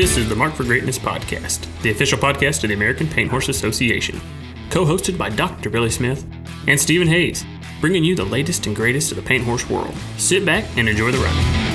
This is the Mark for Greatness podcast, the official podcast of the American Paint Horse Association, co hosted by Dr. Billy Smith and Stephen Hayes, bringing you the latest and greatest of the paint horse world. Sit back and enjoy the ride.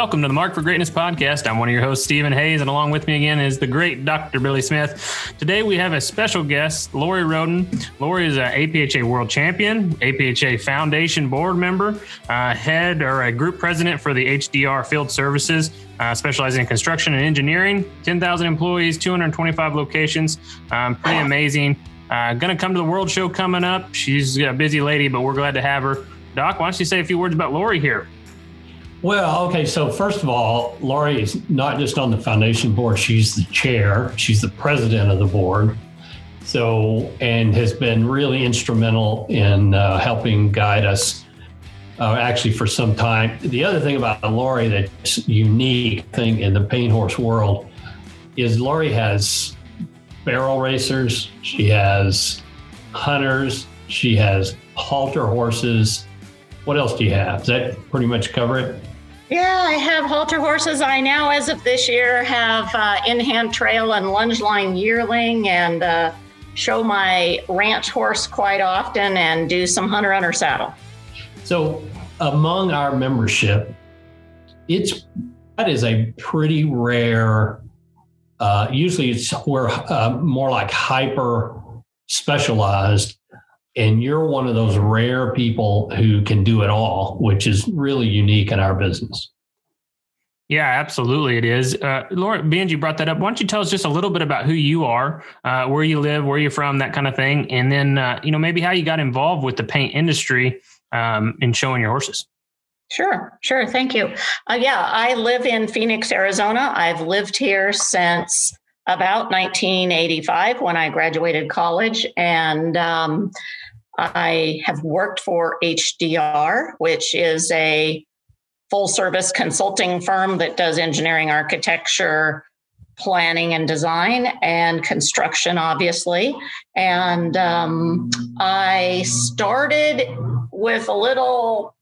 Welcome to the Mark for Greatness podcast. I'm one of your hosts, Stephen Hayes, and along with me again is the great Dr. Billy Smith. Today we have a special guest, Lori Roden. Lori is an APHA World Champion, APHA Foundation Board member, uh, head or a group president for the HDR Field Services, uh, specializing in construction and engineering. 10,000 employees, 225 locations. Um, pretty amazing. Uh, gonna come to the World Show coming up. She's a busy lady, but we're glad to have her. Doc, why don't you say a few words about Lori here? Well, okay. So first of all, Lori is not just on the foundation board; she's the chair. She's the president of the board. So, and has been really instrumental in uh, helping guide us. Uh, actually, for some time. The other thing about Lori that's unique thing in the paint horse world is Lori has barrel racers. She has hunters. She has halter horses. What else do you have? Does that pretty much cover it? Yeah, I have halter horses. I now, as of this year, have uh, in hand trail and lunge line yearling and uh, show my ranch horse quite often and do some hunter under saddle. So, among our membership, it's that is a pretty rare. Uh, usually, it's we're uh, more like hyper specialized and you're one of those rare people who can do it all, which is really unique in our business. Yeah, absolutely, it is. Uh, Laura, Benji brought that up. Why don't you tell us just a little bit about who you are, uh, where you live, where you're from, that kind of thing, and then uh, you know maybe how you got involved with the paint industry um, in showing your horses. Sure, sure. Thank you. Uh, yeah, I live in Phoenix, Arizona. I've lived here since about 1985 when I graduated college, and um, I have worked for HDR, which is a full service consulting firm that does engineering, architecture, planning and design, and construction, obviously. And um, I started with a little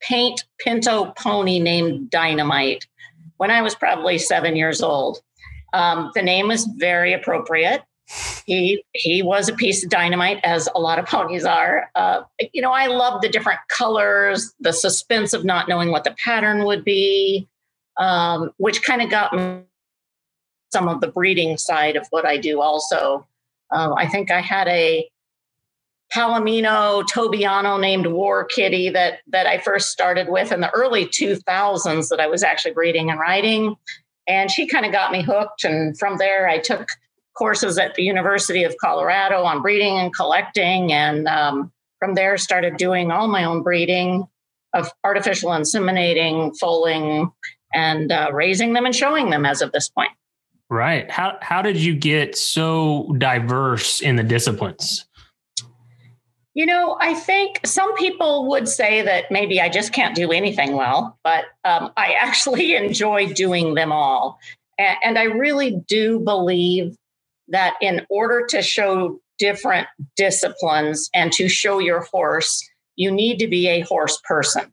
paint pinto pony named Dynamite when I was probably seven years old. Um, the name was very appropriate he he was a piece of dynamite as a lot of ponies are. Uh, you know i love the different colors the suspense of not knowing what the pattern would be um, which kind of got me some of the breeding side of what i do also. Uh, i think i had a palomino tobiano named war kitty that that i first started with in the early 2000s that i was actually breeding and riding. And she kind of got me hooked and from there i took courses at the University of Colorado on breeding and collecting, and um, from there started doing all my own breeding of artificial inseminating, foaling, and uh, raising them and showing them as of this point. Right. How how did you get so diverse in the disciplines? You know, I think some people would say that maybe I just can't do anything well, but um, I actually enjoy doing them all. And, and I really do believe that in order to show different disciplines and to show your horse, you need to be a horse person.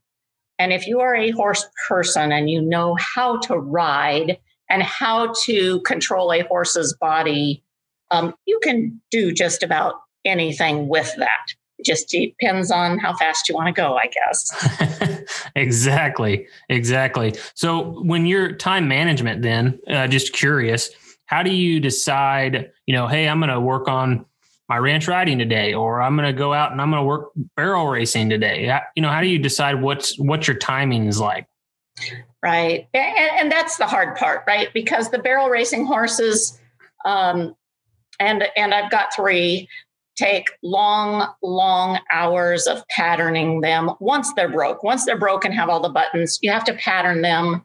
And if you are a horse person and you know how to ride and how to control a horse's body, um, you can do just about anything with that. It just depends on how fast you want to go, I guess. exactly. Exactly. So, when your time management, then, uh, just curious, how do you decide, you know, hey, I'm going to work on my ranch riding today, or I'm going to go out and I'm going to work barrel racing today? You know, how do you decide what's what your timing is like? Right, and, and that's the hard part, right? Because the barrel racing horses, um, and and I've got three take long, long hours of patterning them once they're broke. Once they're broke and have all the buttons, you have to pattern them.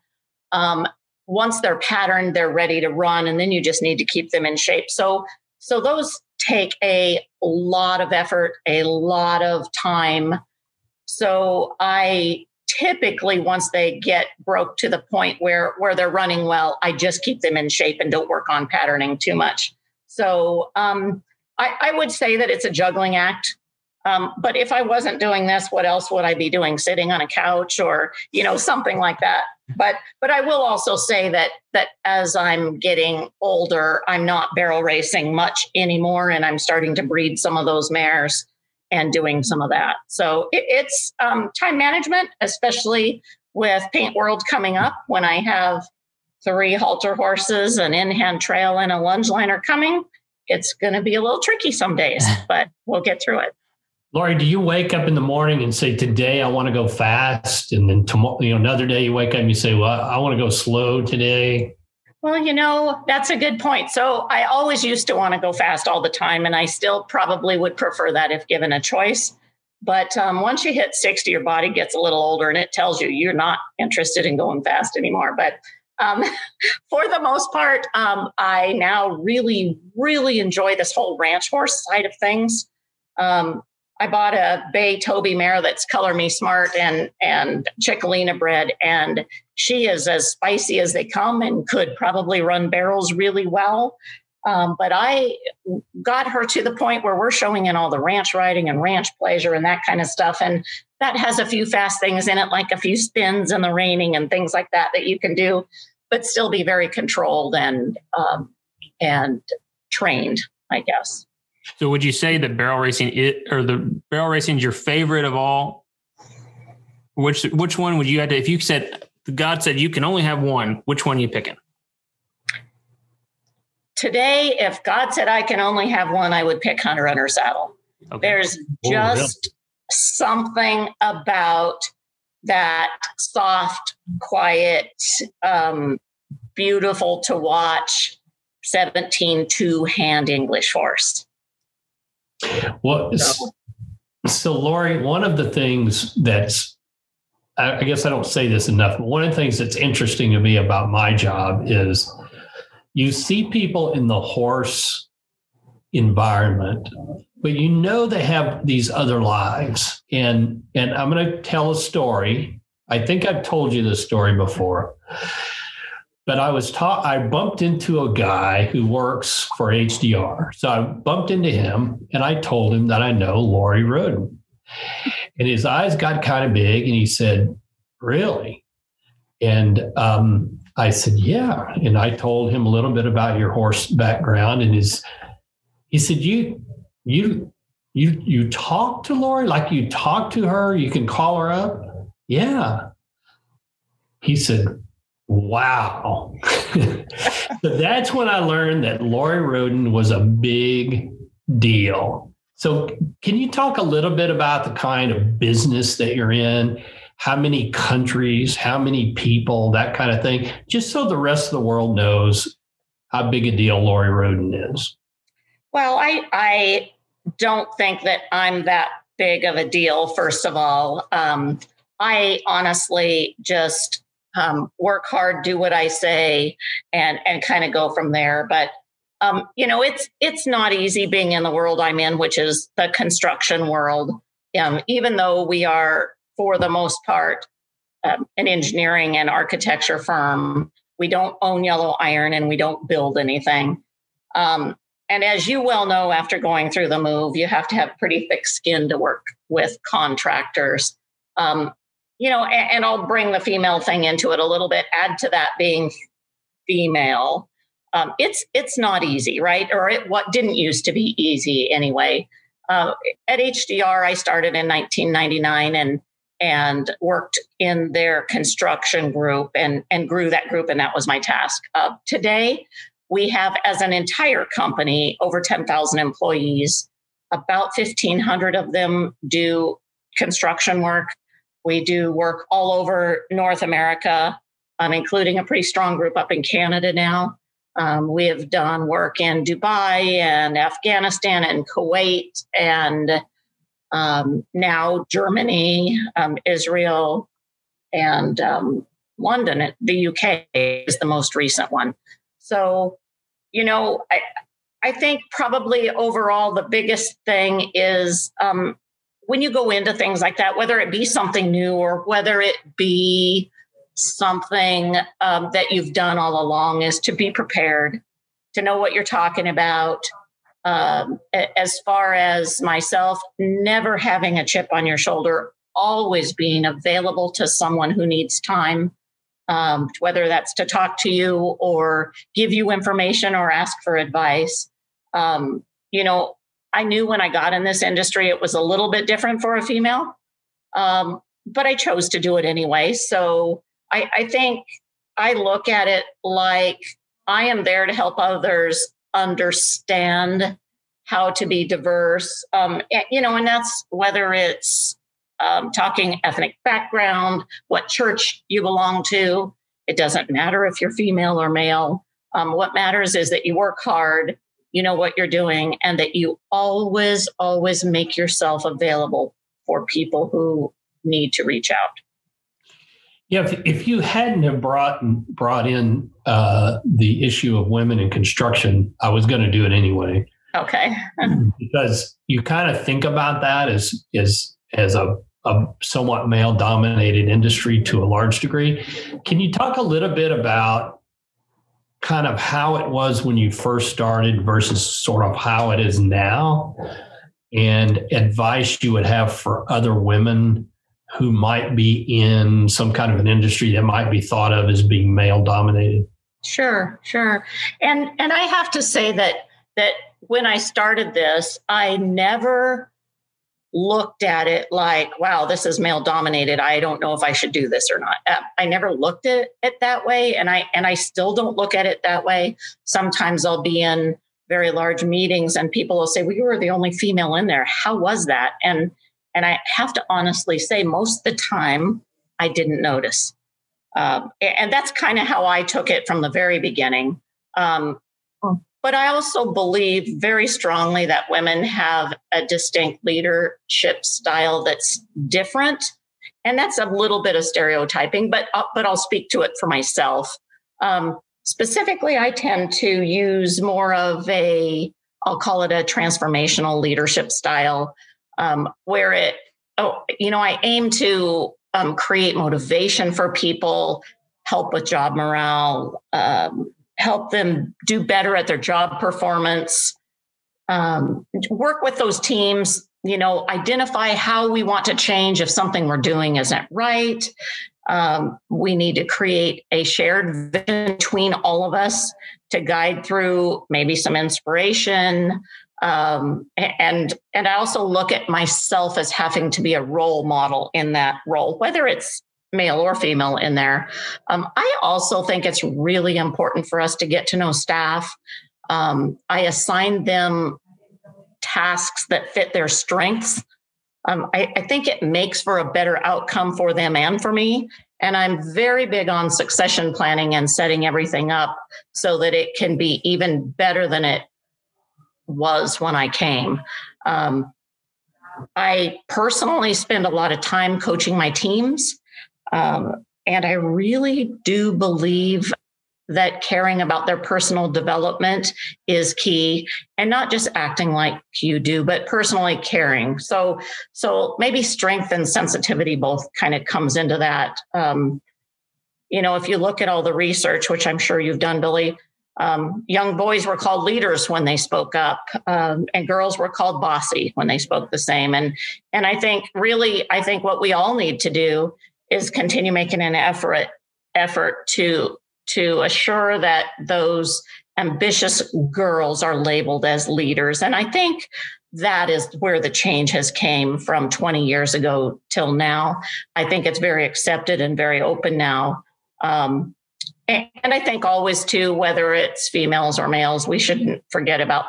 Um, once they're patterned, they're ready to run, and then you just need to keep them in shape. So, so those take a lot of effort, a lot of time. So I typically once they get broke to the point where where they're running well, I just keep them in shape and don't work on patterning too much. So um, I, I would say that it's a juggling act. Um, but if I wasn't doing this, what else would I be doing? Sitting on a couch or you know something like that. But but I will also say that that as I'm getting older, I'm not barrel racing much anymore, and I'm starting to breed some of those mares and doing some of that. So it, it's um, time management, especially with Paint World coming up when I have three halter horses, an in hand trail, and a lunge liner coming. It's going to be a little tricky some days, but we'll get through it. Lori, do you wake up in the morning and say, "Today I want to go fast," and then tomorrow, you know, another day you wake up and you say, "Well, I want to go slow today." Well, you know, that's a good point. So I always used to want to go fast all the time, and I still probably would prefer that if given a choice. But um, once you hit 60, your body gets a little older and it tells you you're not interested in going fast anymore. But um, for the most part, um, I now really, really enjoy this whole ranch horse side of things. Um, I bought a Bay Toby mare that's Color Me Smart and and Chic Olena bred, and she is as spicy as they come and could probably run barrels really well. Um, but I got her to the point where we're showing in all the ranch riding and ranch pleasure and that kind of stuff, and that has a few fast things in it, like a few spins in the reining and things like that that you can do, but still be very controlled and um, and trained, I guess. So would you say that barrel racing it or the barrel racing is your favorite of all? Which which one would you have to if you said God said you can only have one, which one are you picking? Today, if God said I can only have one, I would pick Hunter Hunter Saddle. Okay. There's just oh, something about that soft, quiet, um, beautiful to watch 17 two hand English horse. Well, so, so Lori, one of the things that's, I guess I don't say this enough, but one of the things that's interesting to me about my job is you see people in the horse environment, but you know they have these other lives. And and I'm going to tell a story. I think I've told you this story before but I was taught, I bumped into a guy who works for HDR. So I bumped into him and I told him that I know Lori Roden. And his eyes got kind of big and he said, Really? And um, I said, Yeah. And I told him a little bit about your horse background. And his, he said, You, you, you, you talk to Lori like you talk to her, you can call her up. Yeah. He said, Wow. so that's when I learned that Lori Roden was a big deal. So, can you talk a little bit about the kind of business that you're in? How many countries, how many people, that kind of thing, just so the rest of the world knows how big a deal Lori Roden is? Well, I, I don't think that I'm that big of a deal, first of all. Um, I honestly just um, work hard, do what I say, and and kind of go from there. But um, you know, it's it's not easy being in the world I'm in, which is the construction world. Um, even though we are, for the most part, um, an engineering and architecture firm, we don't own yellow iron and we don't build anything. Um, and as you well know, after going through the move, you have to have pretty thick skin to work with contractors. Um, you know, and, and I'll bring the female thing into it a little bit. Add to that being female. Um, it's it's not easy, right? Or it what didn't used to be easy anyway. Uh, at HDR, I started in 1999 and and worked in their construction group and and grew that group, and that was my task. Uh, today, we have as an entire company over 10,000 employees. About 1,500 of them do construction work. We do work all over North America, um, including a pretty strong group up in Canada now. Um, we have done work in Dubai and Afghanistan and Kuwait and um, now Germany, um, Israel, and um, London, the UK, is the most recent one. So, you know, I, I think probably overall the biggest thing is um, when you go into things like that, whether it be something new or whether it be something um, that you've done all along, is to be prepared, to know what you're talking about. Um, as far as myself, never having a chip on your shoulder, always being available to someone who needs time, um, whether that's to talk to you or give you information or ask for advice. Um, you know, I knew when I got in this industry it was a little bit different for a female, um, but I chose to do it anyway. So I, I think I look at it like I am there to help others understand how to be diverse. Um, you know, and that's whether it's um, talking ethnic background, what church you belong to. It doesn't matter if you're female or male. Um, what matters is that you work hard, you know what you're doing, and that you always, always make yourself available for people who need to reach out. Yeah, if, if you hadn't have brought brought in uh, the issue of women in construction, I was going to do it anyway. Okay. because you kind of think about that as as as a, a somewhat male dominated industry to a large degree. Can you talk a little bit about kind of how it was when you first started versus sort of how it is now and advice you would have for other women who might be in some kind of an industry that might be thought of as being male dominated? Sure, sure. And and I have to say that that when I started this, I never looked at it like, wow, this is male dominated. I don't know if I should do this or not. Uh, I never looked at it that way. And I, and I still don't look at it that way. Sometimes I'll be in very large meetings and people will say, well, you were the only female in there. How was that? And, and I have to honestly say most of the time I didn't notice. Um, and that's kind of how I took it from the very beginning. Um, but I also believe very strongly that women have a distinct leadership style that's different. And that's a little bit of stereotyping, but, uh, but I'll speak to it for myself. Um, specifically, I tend to use more of a, I'll call it a transformational leadership style, um, where it, oh, you know, I aim to um, create motivation for people, help with job morale, um, help them do better at their job performance. Um, work with those teams you know identify how we want to change if something we're doing isn't right. Um, we need to create a shared vision between all of us to guide through maybe some inspiration. Um, and and i also look at myself as having to be a role model in that role whether it's male or female in there. Um, I also think it's really important for us to get to know staff. Um, I assign them tasks that fit their strengths. Um, I, I think it makes for a better outcome for them and for me. And I'm very big on succession planning and setting everything up so that it can be even better than it was when I came. Um, I personally spend a lot of time coaching my teams. Um, and I really do believe that caring about their personal development is key and not just acting like you do but personally caring. So so maybe strength and sensitivity both kind of comes into that. Um, you know if you look at all the research which i'm sure you've done billy um, young boys were called leaders when they spoke up um, and girls were called bossy when they spoke the same. And and i think really i think what we all need to do is continue making an effort effort to to assure that those ambitious girls are labeled as leaders. And i think that is where the change has came from 20 years ago till now. I think it's very accepted and very open now. Um, and, and i think always too whether it's females or males we shouldn't forget about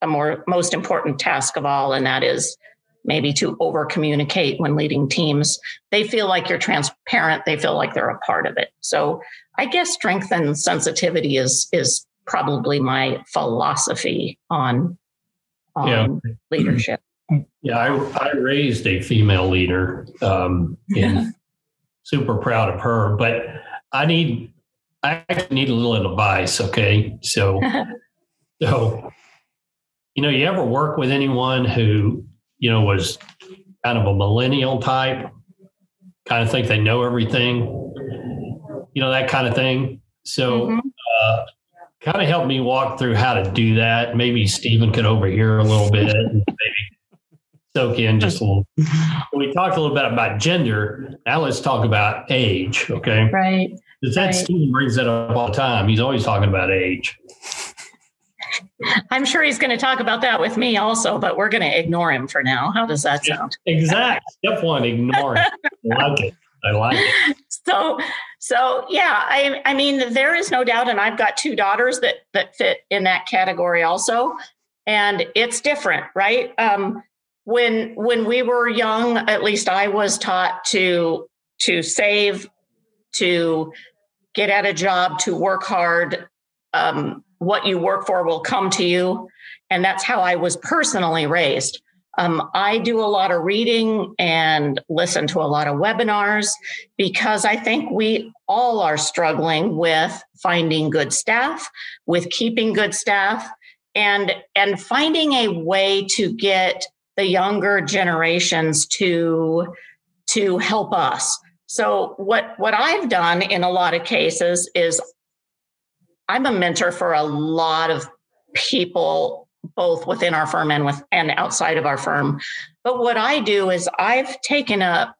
the more most important task of all and that is maybe to over communicate when leading teams. They feel like you're transparent, they feel like they're a part of it. So I guess strength and sensitivity is is probably my philosophy on, on yeah. leadership. Yeah, I, I raised a female leader um, and super proud of her. But I need I need a little advice. Okay, so so you know, you ever work with anyone who you know was kind of a millennial type, kind of think they know everything, you know, that kind of thing. So, mm-hmm. uh, kind of help me walk through how to do that. Maybe Stephen could overhear a little bit and maybe soak in just a little. We talked a little bit about gender. Now let's talk about age. Okay. Right. Because that right. Stephen brings that up all the time. He's always talking about age. I'm sure he's going to talk about that with me also, but we're going to ignore him for now. How does that sound? Exactly. Step one, ignore it. I like it. I like it. So, so yeah, I, I mean, there is no doubt, and I've got two daughters that that fit in that category also, and it's different, right? Um, when when we were young, at least I was taught to to save, to get at a job, to work hard. Um, what you work for will come to you. And that's how I was personally raised. Um, I do a lot of reading and listen to a lot of webinars because I think we all are struggling with finding good staff, with keeping good staff, and and finding a way to get the younger generations to to help us. So what what I've done in a lot of cases is I'm a mentor for a lot of people, both within our firm and with and outside of our firm. But what I do is I've taken up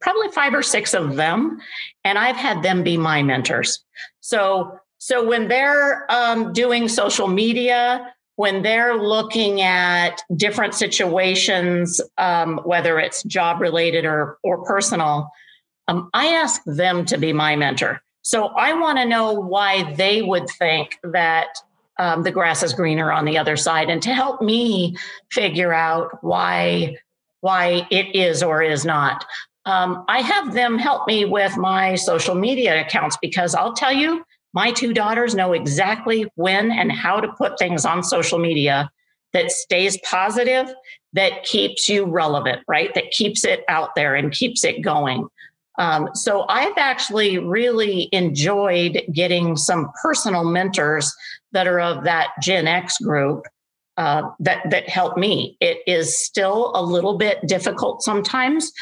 probably five or six of them, and I've had them be my mentors. So so when they're um, doing social media, when they're looking at different situations, um, whether it's job related or or personal, um, I ask them to be my mentor. So I want to know why they would think that um, the grass is greener on the other side, and to help me figure out why why it is or is not. Um, I have them help me with my social media accounts because I'll tell you, my two daughters know exactly when and how to put things on social media that stays positive, that keeps you relevant, right? That keeps it out there and keeps it going. Um, so I've actually really enjoyed getting some personal mentors that are of that Gen X group uh, that that help me. It is still a little bit difficult sometimes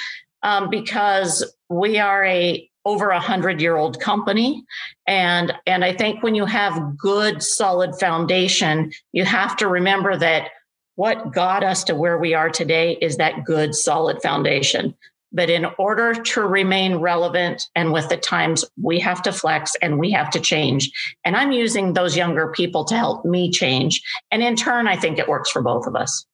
um, because we are a over a hundred year old company, and and I think when you have good solid foundation, you have to remember that what got us to where we are today is that good solid foundation. But in order to remain relevant and with the times, we have to flex and we have to change. And I'm using those younger people to help me change. And in turn, I think it works for both of us.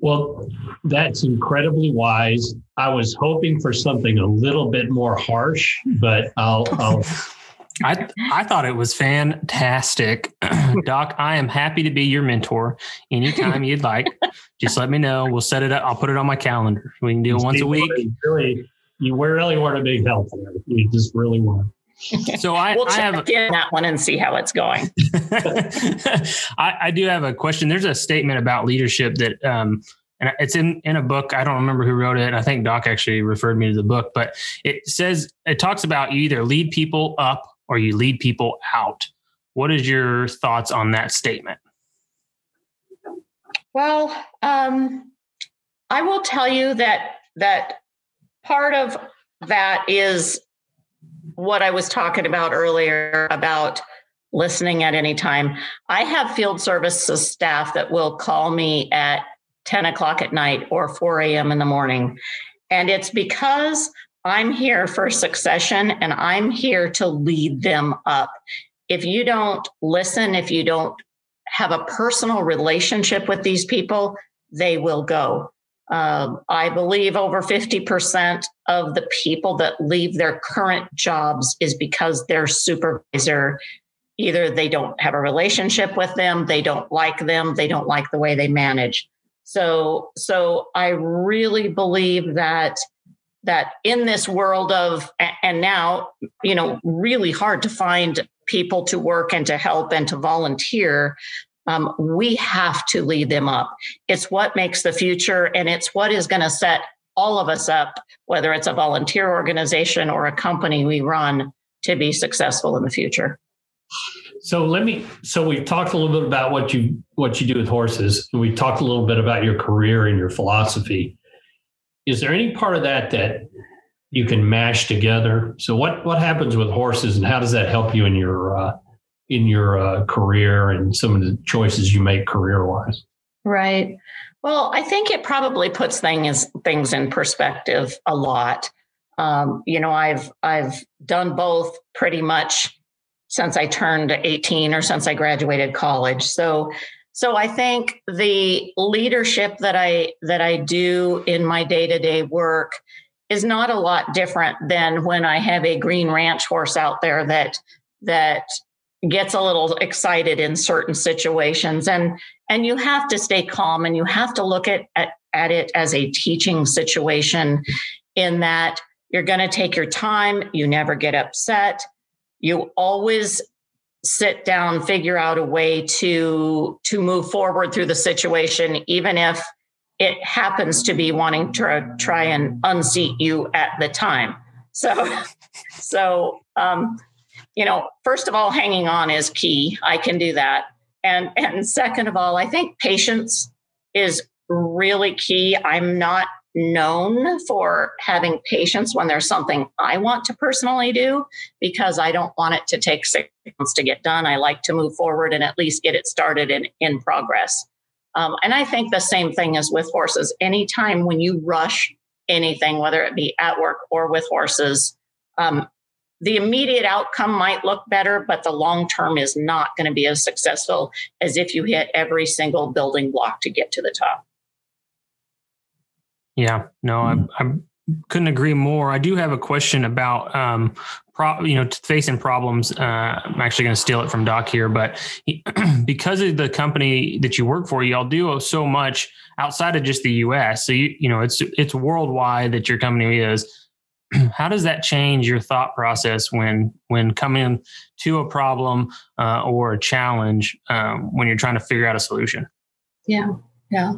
Well, that's incredibly wise. I was hoping for something a little bit more harsh, but I'll, I'll I I thought it was fantastic, Doc. I am happy to be your mentor anytime you'd like. Just let me know. We'll set it up. I'll put it on my calendar. We can do it once a week. Really, you really want to be helpful. You just really want. So I, we'll I have a, that one and see how it's going. I, I, do have a question. There's a statement about leadership that, um, and it's in in a book. I don't remember who wrote it. I think Doc actually referred me to the book, but it says it talks about you either lead people up or you lead people out. What is your thoughts on that statement? Well, um, I will tell you that that part of that is what I was talking about earlier about listening at any time. I have field services staff that will call me at 10 o'clock at night or 4 a.m. in the morning. And it's because I'm here for succession and I'm here to lead them up. If you don't listen, if you don't have a personal relationship with these people, they will go. Um, I believe over 50% of the people that leave their current jobs is because their supervisor either they don't have a relationship with them, they don't like them, they don't like the way they manage. So, so I really believe that that in this world of and now you know really hard to find people to work and to help and to volunteer um, we have to lead them up it's what makes the future and it's what is going to set all of us up whether it's a volunteer organization or a company we run to be successful in the future. So let me. So we've talked a little bit about what you what you do with horses, and we talked a little bit about your career and your philosophy. Is there any part of that that you can mash together? So what what happens with horses, and how does that help you in your uh, in your uh, career and some of the choices you make career wise? Right. Well, I think it probably puts things things in perspective a lot. Um, you know, I've I've done both pretty much since I turned 18 or since I graduated college. So so I think the leadership that I that I do in my day-to-day work is not a lot different than when I have a green ranch horse out there that that gets a little excited in certain situations. And and you have to stay calm and you have to look at at, at it as a teaching situation in that you're going to take your time you never get upset you always sit down figure out a way to to move forward through the situation even if it happens to be wanting to try and unseat you at the time. So so um you know first of all hanging on is key. I can do that. And and second of all i think patience is really key. I'm not known for having patience when there's something I want to personally do because I don't want it to take six months to get done. I like to move forward and at least get it started in, in progress. Um, and I think the same thing is with horses. Anytime when you rush anything, whether it be at work or with horses, um, the immediate outcome might look better, but the long term is not going to be as successful as if you hit every single building block to get to the top. Yeah, no, mm I, I couldn't agree more. I do have a question about, um, pro, you know, facing problems. Uh, I'm actually going to steal it from Doc here, but he, because of the company that you work for, y'all do so much outside of just the U.S. So you, you know, it's it's worldwide that your company is. How does that change your thought process when when coming to a problem uh, or a challenge um, when you're trying to figure out a solution? Yeah, yeah.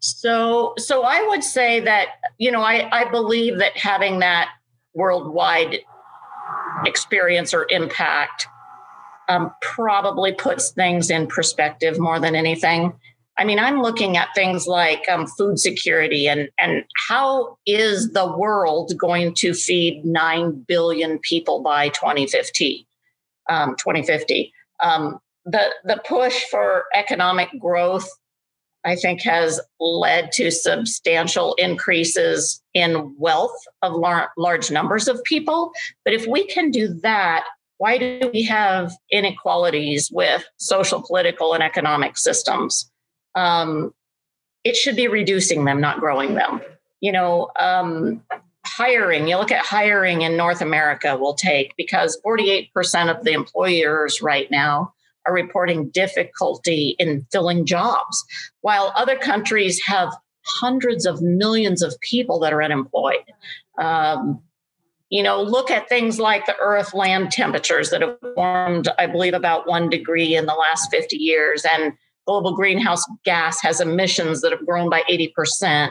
So, so I would say that you know I I believe that having that worldwide experience or impact um, probably puts things in perspective more than anything. I mean, I'm looking at things like um, food security and and how is the world going to feed nine billion people by 2050? Um, 2050. Um, the the push for economic growth I think has led to substantial increases in wealth of lar- large numbers of people. But if we can do that, why do we have inequalities with social, political, and economic systems? Um, it should be reducing them, not growing them. You know, um, hiring, you look at hiring in North America will take because 48% of the employers right now are reporting difficulty in filling jobs, while other countries have hundreds of millions of people that are unemployed. Um, you know, look at things like the earth land temperatures that have warmed, I believe, about one degree in the last 50 years. And global greenhouse gas has emissions that have grown by 80%.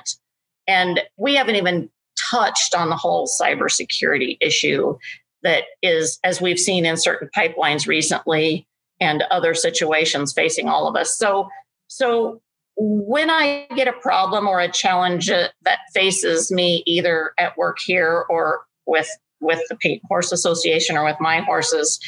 And we haven't even touched on the whole cybersecurity issue that is, as we've seen in certain pipelines recently, and other situations facing all of us. So, so when I get a problem or a challenge that faces me either at work here or with with the Paint Horse Association or with my horses,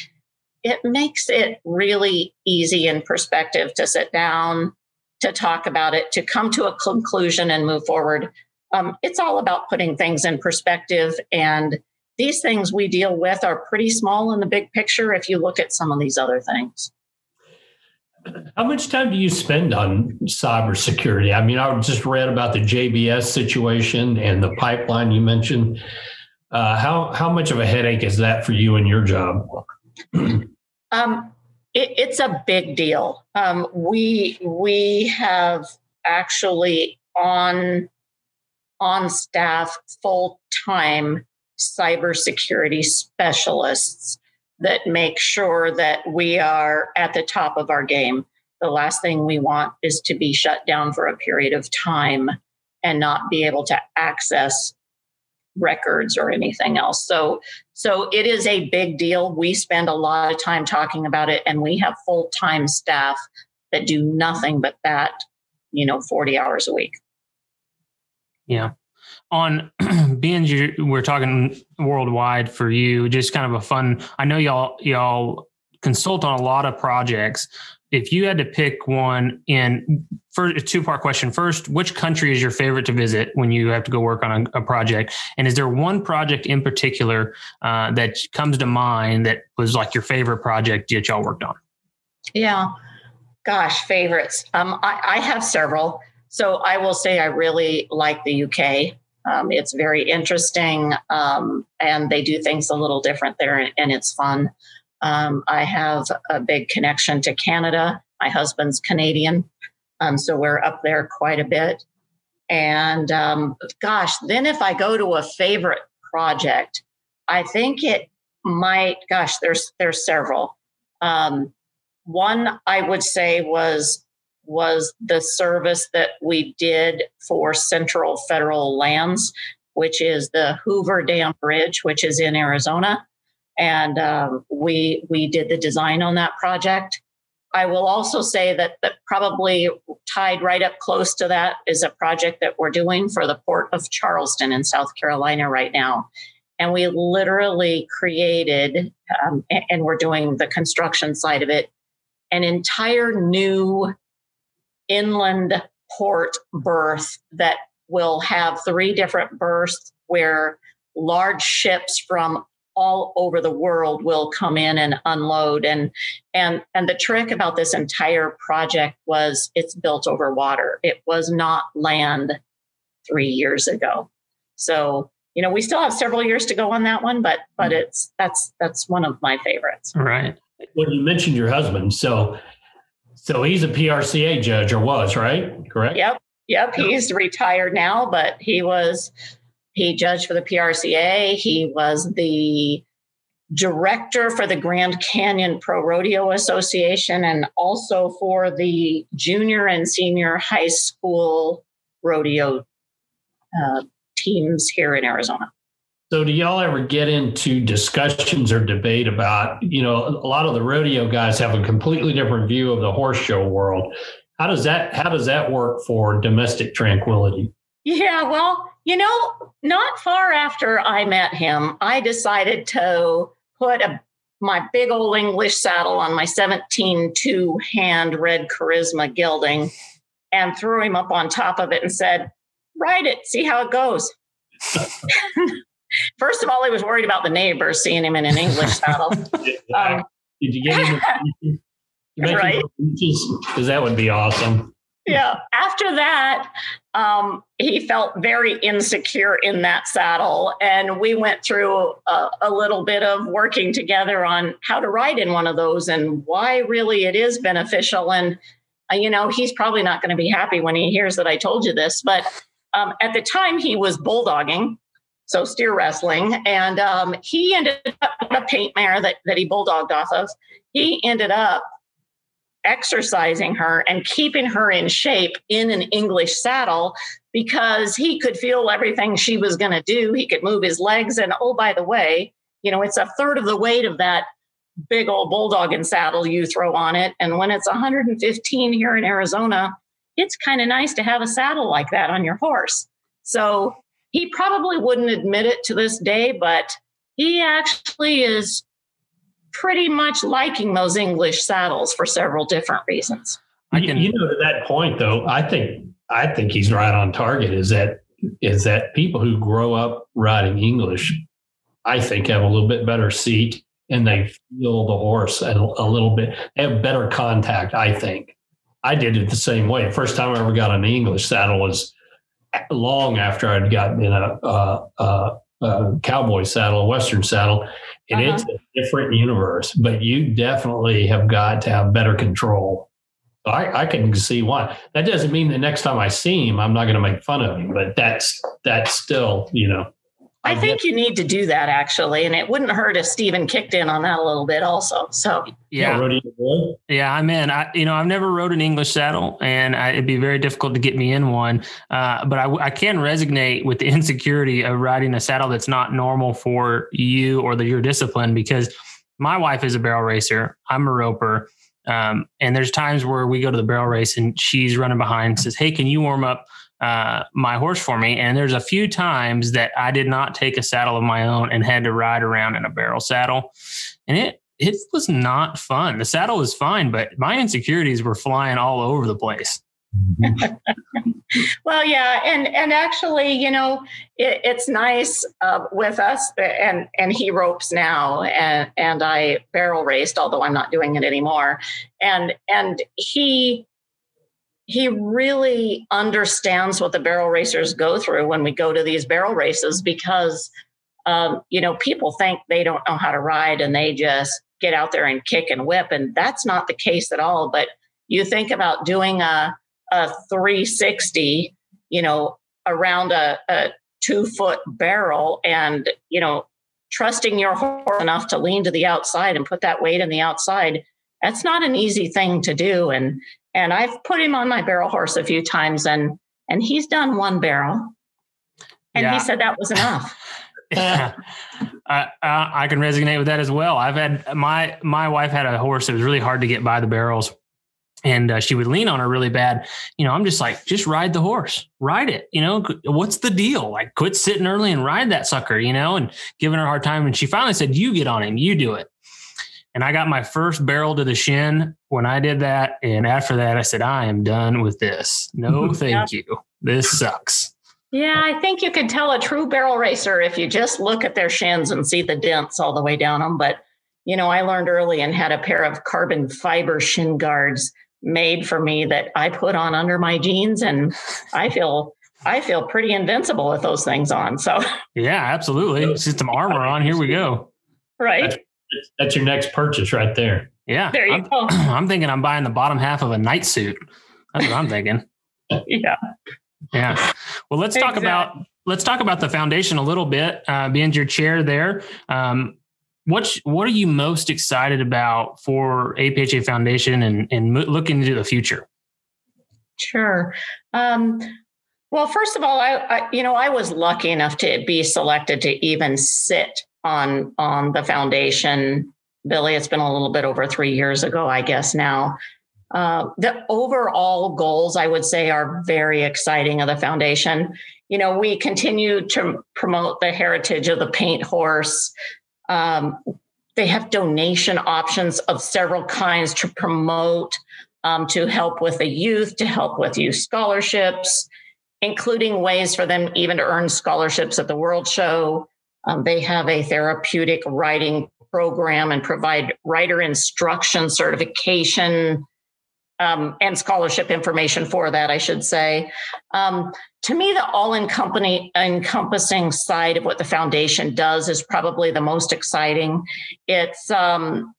it makes it really easy in perspective to sit down, to talk about it, to come to a conclusion and move forward. Um, it's all about putting things in perspective and these things we deal with are pretty small in the big picture if you look at some of these other things. How much time do you spend on cybersecurity? I mean, I just read about the JBS situation and the pipeline you mentioned. Uh, how how much of a headache is that for you and your job? um, it, it's a big deal. Um, we we have actually on on staff full time cybersecurity specialists that make sure that we are at the top of our game. The last thing we want is to be shut down for a period of time and not be able to access records or anything else. So so it is a big deal. We spend a lot of time talking about it and we have full-time staff that do nothing but that, you know, 40 hours a week. Yeah. On being we're talking worldwide for you, just kind of a fun. I know y'all y'all consult on a lot of projects. If you had to pick one in for a two part question, first, which country is your favorite to visit when you have to go work on a, a project? And is there one project in particular uh, that comes to mind that was like your favorite project that y'all worked on? Yeah, gosh, favorites. Um, I, I have several. So I will say I really like the UK. Um, it's very interesting, um, and they do things a little different there, and it's fun. Um, I have a big connection to Canada. My husband's Canadian, um, so we're up there quite a bit. And um, gosh, then if I go to a favorite project, I think it might. Gosh, there's there's several. Um, one I would say was was the service that we did for Central Federal Lands, which is the Hoover Dam Bridge, which is in Arizona, and um, we we did the design on that project. I will also say that that probably tied right up close to that is a project that we're doing for the Port of Charleston in South Carolina right now. And we literally created, um, and we're doing the construction side of it, an entire new inland port berth that will have three different berths where large ships from all over the world will come in and unload. And and and the trick about this entire project was it's built over water. It was not land 3 years ago. So you know we still have several years to go on that one but but mm. it's that's that's one of my favorites. Right. Well you mentioned your husband so so he's a PRCA judge or was, right? Correct? Yep. Yep. He's retired now, but he was, he judged for the PRCA. He was the director for the Grand Canyon Pro Rodeo Association and also for the junior and senior high school rodeo uh, teams here in Arizona. So, do y'all ever get into discussions or debate about, you know, a lot of the rodeo guys have a completely different view of the horse show world. How does that how does that work for domestic tranquility? Yeah, well, you know, not far after I met him, I decided to put a my big old English saddle on my 17 two hand red charisma gelding and threw him up on top of it and said, Ride it, see how it goes. First of all, he was worried about the neighbors seeing him in an English saddle. Um, Did you get him? right? Because that would be awesome. Yeah. After that, um, he felt very insecure in that saddle. And we went through a, a, little bit of working together on how to ride in one of those and why really it is beneficial. And, uh, you know, he's probably not going to be happy when he hears that I told you this, but um, at the time he was bulldogging so steer wrestling. And um, he ended up a paint mare that, that he bulldogged off of. He ended up exercising her and keeping her in shape in an English saddle because he could feel everything she was going to do. He could move his legs. And oh, by the way, you know, it's a third of the weight of that big old bulldogging saddle you throw on it. And when it's 115 here in Arizona, it's kind of nice to have a saddle like that on your horse. So he probably wouldn't admit it to this day, but he actually is pretty much liking those English saddles for several different reasons. I can, you know, to that point though, I think I think he's right on target. Is that is that people who grow up riding English, I think, have a little bit better seat and they feel the horse a, a little bit. They have better contact. I think. I did it the same way. First time I ever got an English saddle was long after I'd gotten in a, a, a, a cowboy saddle, a Western saddle, and uh-huh. it's a different universe. But you definitely have got to have better control. I, I can see why. That doesn't mean the next time I see him, I'm not going to make fun of him. But that's that's still, you know. I, I think you need to do that actually, and it wouldn't hurt if Stephen kicked in on that a little bit also. So yeah, yeah, I'm in. I you know I've never rode an English saddle, and I, it'd be very difficult to get me in one. Uh, but I, I can resonate with the insecurity of riding a saddle that's not normal for you or the, your discipline because my wife is a barrel racer. I'm a roper. Um, and there's times where we go to the barrel race and she's running behind and says, Hey, can you warm up uh, my horse for me. And there's a few times that I did not take a saddle of my own and had to ride around in a barrel saddle. And it it was not fun. The saddle was fine, but my insecurities were flying all over the place. well, yeah, and and actually, you know, it, it's nice uh, with us, and and he ropes now, and and I barrel raced, although I'm not doing it anymore, and and he he really understands what the barrel racers go through when we go to these barrel races because um, you know people think they don't know how to ride and they just get out there and kick and whip and that's not the case at all. But you think about doing a, a 360 you know around a, a two foot barrel and you know trusting your horse enough to lean to the outside and put that weight in the outside that's not an easy thing to do. And and I've put him on my barrel horse a few times and and he's done one barrel. And yeah. he said that was enough. yeah. I, I, I can resonate with that as well. I've had my my wife had a horse that was really hard to get by the barrels, and uh, she would lean on her really bad. You know, I'm just like, just ride the horse, ride it. You know, what's the deal? Like, quit sitting early and ride that sucker. You know, and giving her a hard time. And she finally said, "You get on him, you do it." And I got my first barrel to the shin when I did that. And after that, I said, I am done with this. No, thank you. This sucks. Yeah, I think you could tell a true barrel racer if you just look at their shins and see the dents all the way down them. But, you know, I learned early and had a pair of carbon fiber shin guards made for me that I put on under my jeans. And I feel I feel pretty invincible with those things on. So yeah, absolutely. some armor on. Here we go. Right that's your next purchase right there. Yeah. There you I'm, go. I'm thinking I'm buying the bottom half of a knight suit. That's what I'm thinking. yeah. Yeah. Well, let's talk exactly. about let's talk about the foundation a little bit. Uh, being your chair there, um, what what are you most excited about for APHA Foundation and and looking into the future? Sure. Um, well, first of all, I, I, you know I was lucky enough to be selected to even sit on on the foundation. Billy it's been a little bit over three years ago i guess now. Uh, the overall goals i would say are very exciting of the foundation. You know we continue to promote the heritage of the paint horse. Um, they have donation options of several kinds to promote um, to help with the youth to help with youth scholarships including ways for them even to earn scholarships at the world show um, they have a therapeutic riding program and provide rider instruction certification um, and scholarship information for that, I should say. Um, to me, the all encompassing side of what the foundation does is probably the most exciting. It's um,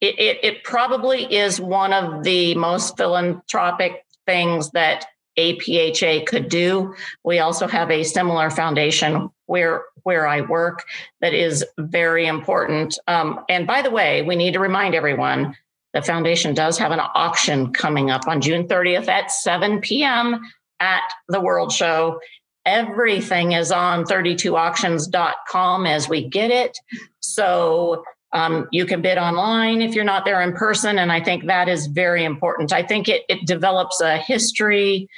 it, it, it probably is one of the most philanthropic things that APHA could do. We also have a similar foundation where where I work that is very important. Um, and by the way, we need to remind everyone the foundation does have an auction coming up on June 30th at 7 p.m. at the World Show. Everything is on 32auctions.com as we get it. So um, you can bid online if you're not there in person. And I think that is very important. I think it, it develops a history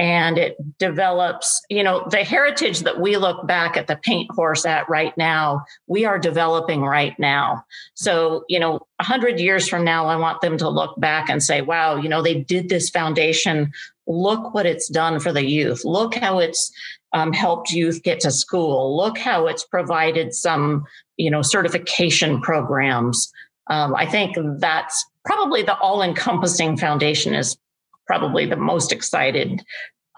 and it develops, you know, the heritage that we look back at the paint horse at right now, we are developing right now. So, you know, 100 years from now, I want them to look back and say, wow, you know, they did this foundation. Look what it's done for the youth. Look how it's um, helped youth get to school. Look how it's provided some you know certification programs. Um, i think that's probably the all-encompassing foundation is probably the most excited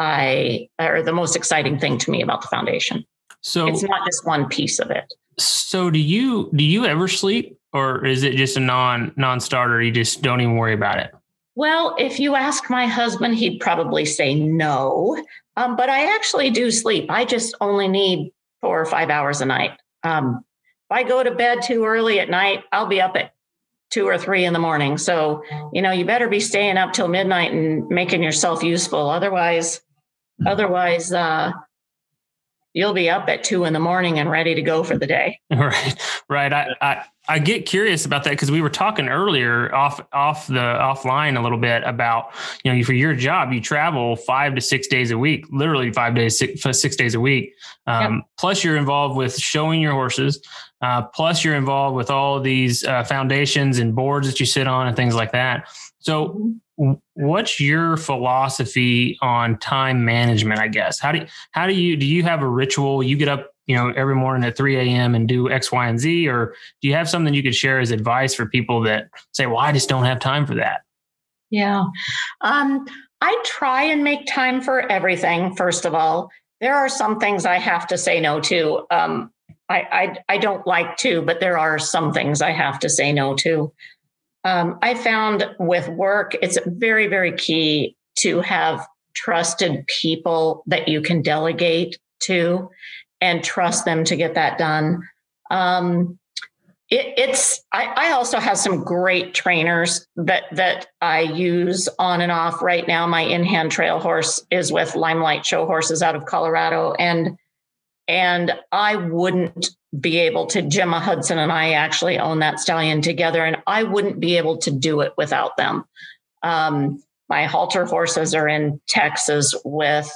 i or the most exciting thing to me about the foundation. So it's not just one piece of it. So do you do you ever sleep or is it just a non non-starter you just don't even worry about it? Well if you ask my husband he'd probably say no um, but i actually do sleep i just only need four or five hours a night. Um, if I go to bed too early at night, I'll be up at two or three in the morning. So, you know, you better be staying up till midnight and making yourself useful. Otherwise, otherwise, uh, you'll be up at two in the morning and ready to go for the day. Right. Right. I, I, I get curious about that because we were talking earlier off off the offline a little bit about you know for your job you travel five to six days a week, literally five days six, six days a week. Um, yep. Plus you're involved with showing your horses. Uh, plus you're involved with all these uh, foundations and boards that you sit on and things like that. So what's your philosophy on time management? I guess? How do how do you do you have a ritual? You get up you know every morning at 3 a.m and do x y and z or do you have something you could share as advice for people that say well i just don't have time for that yeah. Um, i try and make time for everything first of all. There are some things i have to say no to. Um, I, I, I don't like to but there are some things i have to say no to um, i found with work it's very very key to have trusted people that you can delegate to and trust them to get that done. Um, it, it's I, I, also have some great trainers that that I use on and off right now. My in-hand trail horse is with Limelight Show Horses out of Colorado, and and I wouldn't be able to. Gemma Hudson and I actually own that stallion together, and I wouldn't be able to do it without them. Um, my halter horses are in Texas with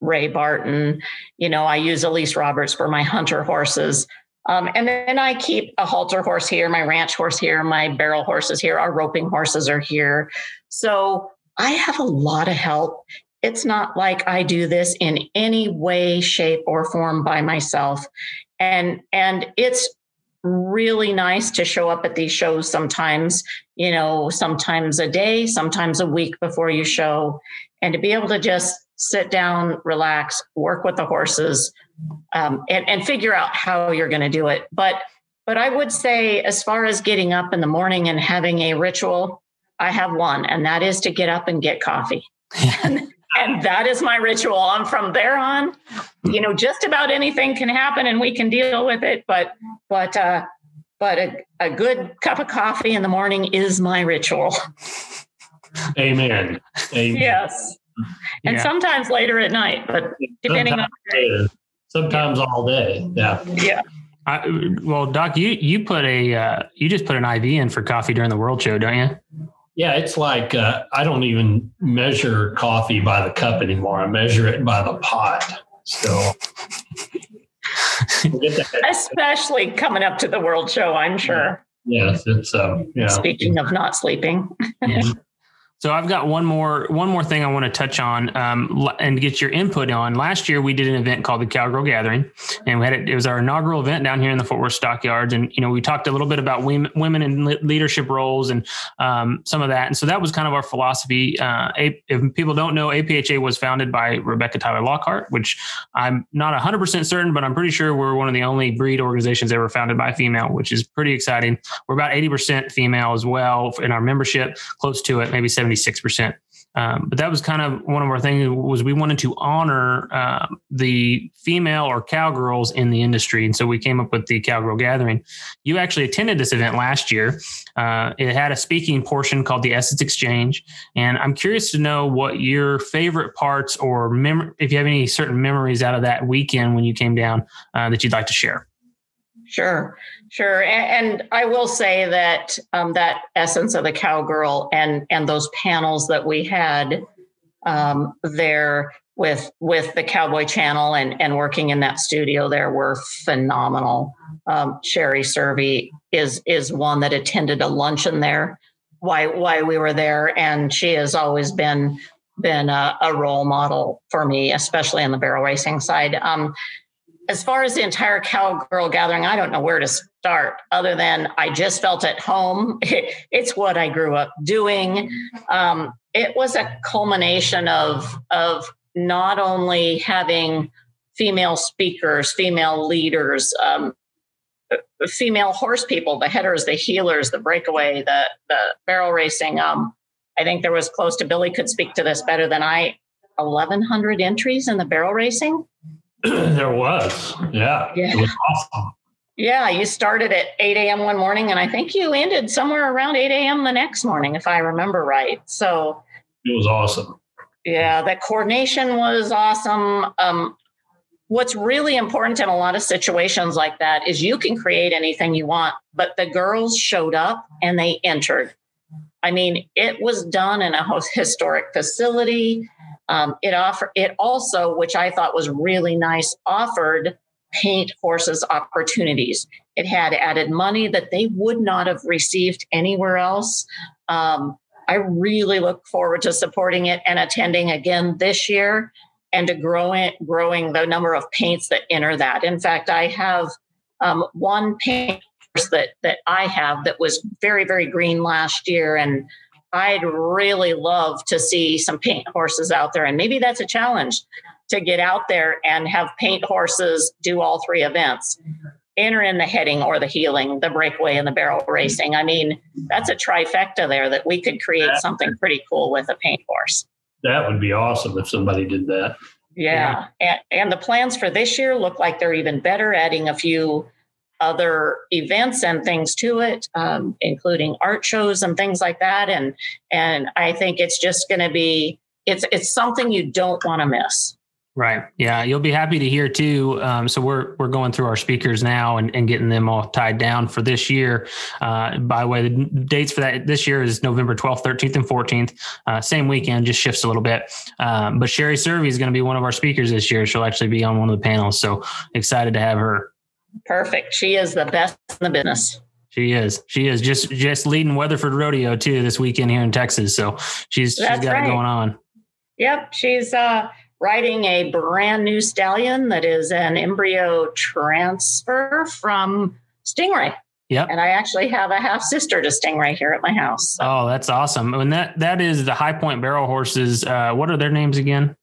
Ray Barton. You know, I use Elise Roberts for my hunter horses. Um, and then I keep a halter horse here, my ranch horse here, my barrel horses here, our roping horses are here. So I have a lot of help. It's not like I do this in any way, shape, or form by myself. And and it's really nice to show up at these shows sometimes, you know, sometimes a day, sometimes a week before you show, and to be able to just sit down, relax, work with the horses, um, and, and figure out how you're going to do it. But but I would say, as far as getting up in the morning and having a ritual, I have one, and that is to get up and get coffee. and, and that is my ritual. I'm from there on, you know, just about anything can happen and we can deal with it. But but uh, but a, a good cup of coffee in the morning is my ritual. Amen. Amen. Yes and yeah. sometimes later at night, but depending sometimes on the day. Sometimes yeah. all day. Yeah. Yeah. I, well, Doc, you you put a uh, you just put an IV in for coffee during the World Show, don't you? Yeah, it's like uh, I don't even measure coffee by the cup anymore. I measure it by the pot. So, especially coming up to the World Show, I'm sure. Yes, it's um, yeah. Speaking of not sleeping. yeah. So I've got one more one more thing I want to touch on um, and get your input on. Last year we did an event called the Cowgirl Gathering, and we had it, it was our inaugural event down here in the Fort Worth Stockyards. And you know we talked a little bit about women, women in leadership roles and um, some of that. And so that was kind of our philosophy. Uh, if people don't know, APHA was founded by Rebecca Tyler Lockhart, which I'm not 100 percent certain, but I'm pretty sure we're one of the only breed organizations ever founded by a female, which is pretty exciting. We're about 80 percent female as well in our membership, close to it, maybe 70 76%. Um, but that was kind of one of our things was we wanted to honor uh, the female or cowgirls in the industry. And so we came up with the Cowgirl Gathering. You actually attended this event last year. Uh, it had a speaking portion called the Essence Exchange. And I'm curious to know what your favorite parts or mem- if you have any certain memories out of that weekend when you came down uh, that you'd like to share. Sure, sure, and, and I will say that um, that essence of the cowgirl and and those panels that we had um, there with with the Cowboy Channel and and working in that studio there were phenomenal. Um, Sherry Cervi is is one that attended a luncheon there. Why why we were there, and she has always been been a, a role model for me, especially on the barrel racing side. Um, as far as the entire cowgirl gathering, I don't know where to start other than I just felt at home. it's what I grew up doing. Um, it was a culmination of of not only having female speakers, female leaders, um, female horse people, the headers, the heelers, the breakaway, the the barrel racing. Um, I think there was close to Billy could speak to this better than I. 1,100 entries in the barrel racing there was. Yeah. Yeah. It was awesome. Yeah, you started at 8 a.m. one morning, and I think you ended somewhere around 8 a.m. the next morning, if I remember right. So, It was awesome. yeah, the coordination was awesome. Um, what's really important in a lot of situations like that is you can create anything you want, but the girls showed up and they entered. I mean, it was done in a historic facility. Um, it offer it also, which I thought was really nice, offered paint horses opportunities. It had added money that they would not have received anywhere else. Um, I really look forward to supporting it and attending again this year and to growing growing the number of paints that enter that. In fact, I have um, one paint horse that that I have that was very very green last year, and I'd really love to see some paint horses out there. And maybe that's a challenge to get out there and have paint horses do all three events. Enter in the heading or the heeling, the breakaway, and the barrel racing. I mean, that's a trifecta there that we could create something pretty cool with a paint horse. That would be awesome if somebody did that. Yeah. And, and the plans for this year look like they're even better, adding a few other events and things to it, um, including art shows and things like that. And and I think it's just going to be it's it's something you don't want to miss. Right. Yeah, you'll be happy to hear too. Um, so we're we're going through our speakers now and, and getting them all tied down for this year. Uh, by the way, the dates for that this year is November 12th, 13th, and 14th. Uh, same weekend, just shifts a little bit. Um, but Sherry Cervi is going to be one of our speakers this year. She'll actually be on one of the panels. So excited to have her. Perfect. She is the best in the business. She is. She is just just leading Weatherford Rodeo too this weekend here in Texas. So she's That's she's got right. it going on. Yep, she's uh, riding a brand new stallion that is an embryo transfer from Stingray. Yep. And I actually have a half sister to Stingray here at my house. So Oh, that's awesome. And that that is the High Point Barrel horses. Uh, what are their names again?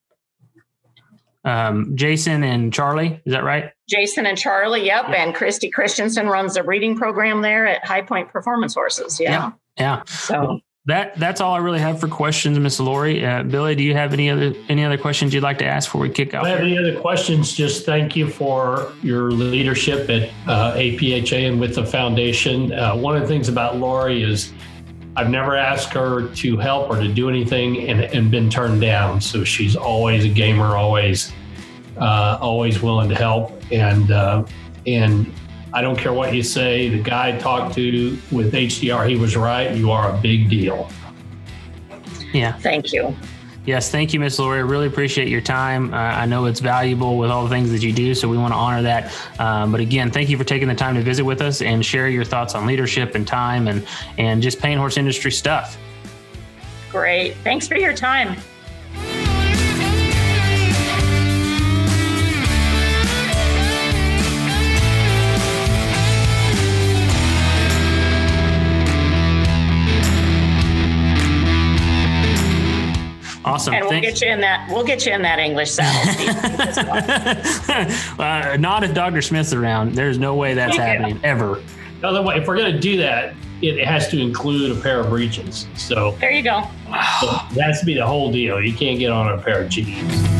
Um, Jason and Charlie. Is that right? Jason and Charlie, yep, and Christy Christensen runs the breeding program there at High Point Performance Horses. Yeah. Yeah. So That that's all I really have for questions, Miss Lori. Uh, Billy, do you have any other any other questions you'd like to ask before we kick If off? I have any other questions, just thank you for your leadership at uh, APHA and with the foundation. Uh, one of the things about Lori is I've never asked her to help or to do anything and, and been turned down. So she's always a gamer, always uh, always willing to help. And uh, and I don't care what you say. The guy I talked to with HDR, he was right. You are a big deal. Yeah. thank you. Yes. Thank you, Miss Lori. I really appreciate your time. Uh, I know it's valuable with all the things that you do, so we want to honor that. Um, but again, thank you for taking the time to visit with us and share your thoughts on leadership and time and and just paint horse industry stuff. Great. Thanks for your time. Awesome. And we'll Thanks. get you in that we'll get you in that English saddle. Uh, not if Dr. Smith's around. There's no way that's Yeah. happening ever. Otherwise, if we're going to do that, it has to include a pair of breeches. So there you go. So that has to be the whole deal. You can't get on a pair of jeans.